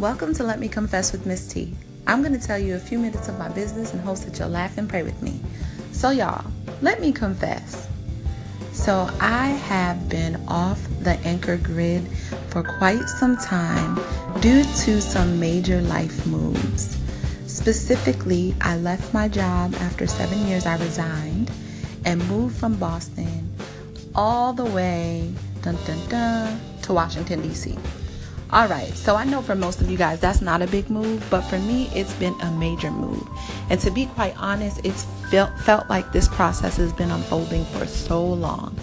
Welcome to Let Me Confess with Miss T. I'm going to tell you a few minutes of my business and hope that you'll laugh and pray with me. So, y'all, let me confess. So, I have been off the anchor grid for quite some time due to some major life moves. Specifically, I left my job after seven years, I resigned and moved from Boston all the way dun, dun, dun, to Washington, D.C. All right, so I know for most of you guys that's not a big move, but for me it's been a major move. And to be quite honest, it's felt felt like this process has been unfolding for so long.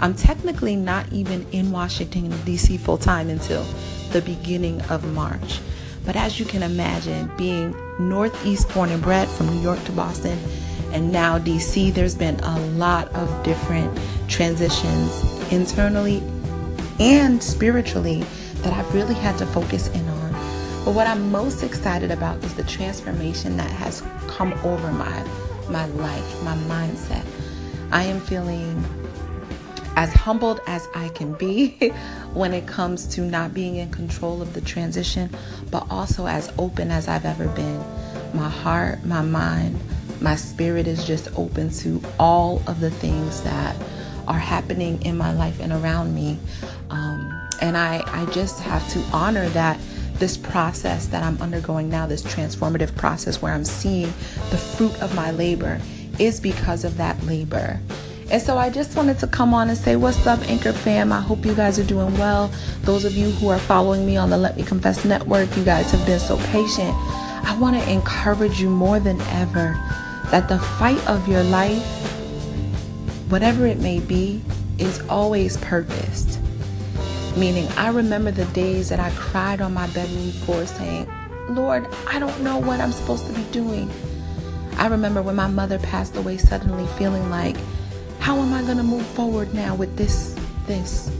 I'm technically not even in Washington DC full time until the beginning of March. But as you can imagine, being Northeast born and bred from New York to Boston and now DC, there's been a lot of different transitions internally and spiritually that I've really had to focus in on. But what I'm most excited about is the transformation that has come over my my life, my mindset. I am feeling as humbled as I can be when it comes to not being in control of the transition, but also as open as I've ever been. My heart, my mind, my spirit is just open to all of the things that are happening in my life and around me. And I, I just have to honor that this process that I'm undergoing now, this transformative process where I'm seeing the fruit of my labor, is because of that labor. And so I just wanted to come on and say, What's up, Anchor fam? I hope you guys are doing well. Those of you who are following me on the Let Me Confess network, you guys have been so patient. I want to encourage you more than ever that the fight of your life, whatever it may be, is always purposed. Meaning, I remember the days that I cried on my bedroom floor saying, Lord, I don't know what I'm supposed to be doing. I remember when my mother passed away, suddenly feeling like, how am I going to move forward now with this, this?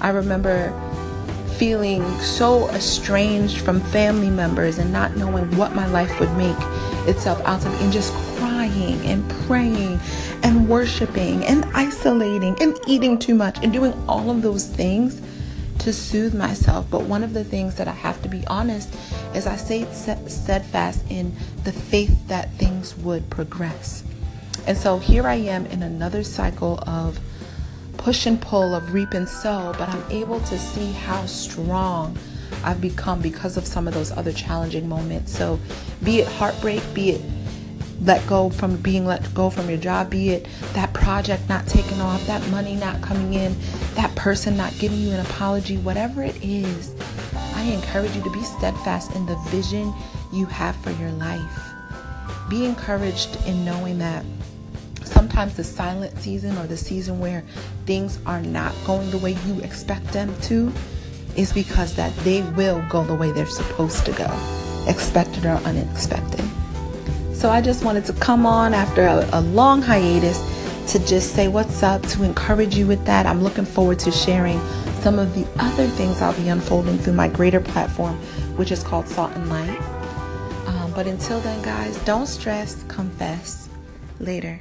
I remember feeling so estranged from family members and not knowing what my life would make itself out of and just crying and praying and worshiping and isolating and eating too much and doing all of those things to soothe myself. But one of the things that I have to be honest is I stayed steadfast in the faith that things would progress. And so here I am in another cycle of push and pull, of reap and sow, but I'm able to see how strong I've become because of some of those other challenging moments. So, be it heartbreak, be it let go from being let go from your job, be it that project not taking off, that money not coming in, that person not giving you an apology, whatever it is, I encourage you to be steadfast in the vision you have for your life. Be encouraged in knowing that sometimes the silent season or the season where things are not going the way you expect them to is because that they will go the way they're supposed to go, expected or unexpected. So I just wanted to come on after a, a long hiatus to just say what's up, to encourage you with that. I'm looking forward to sharing some of the other things I'll be unfolding through my greater platform, which is called Salt and Light. Um, but until then, guys, don't stress, confess. Later.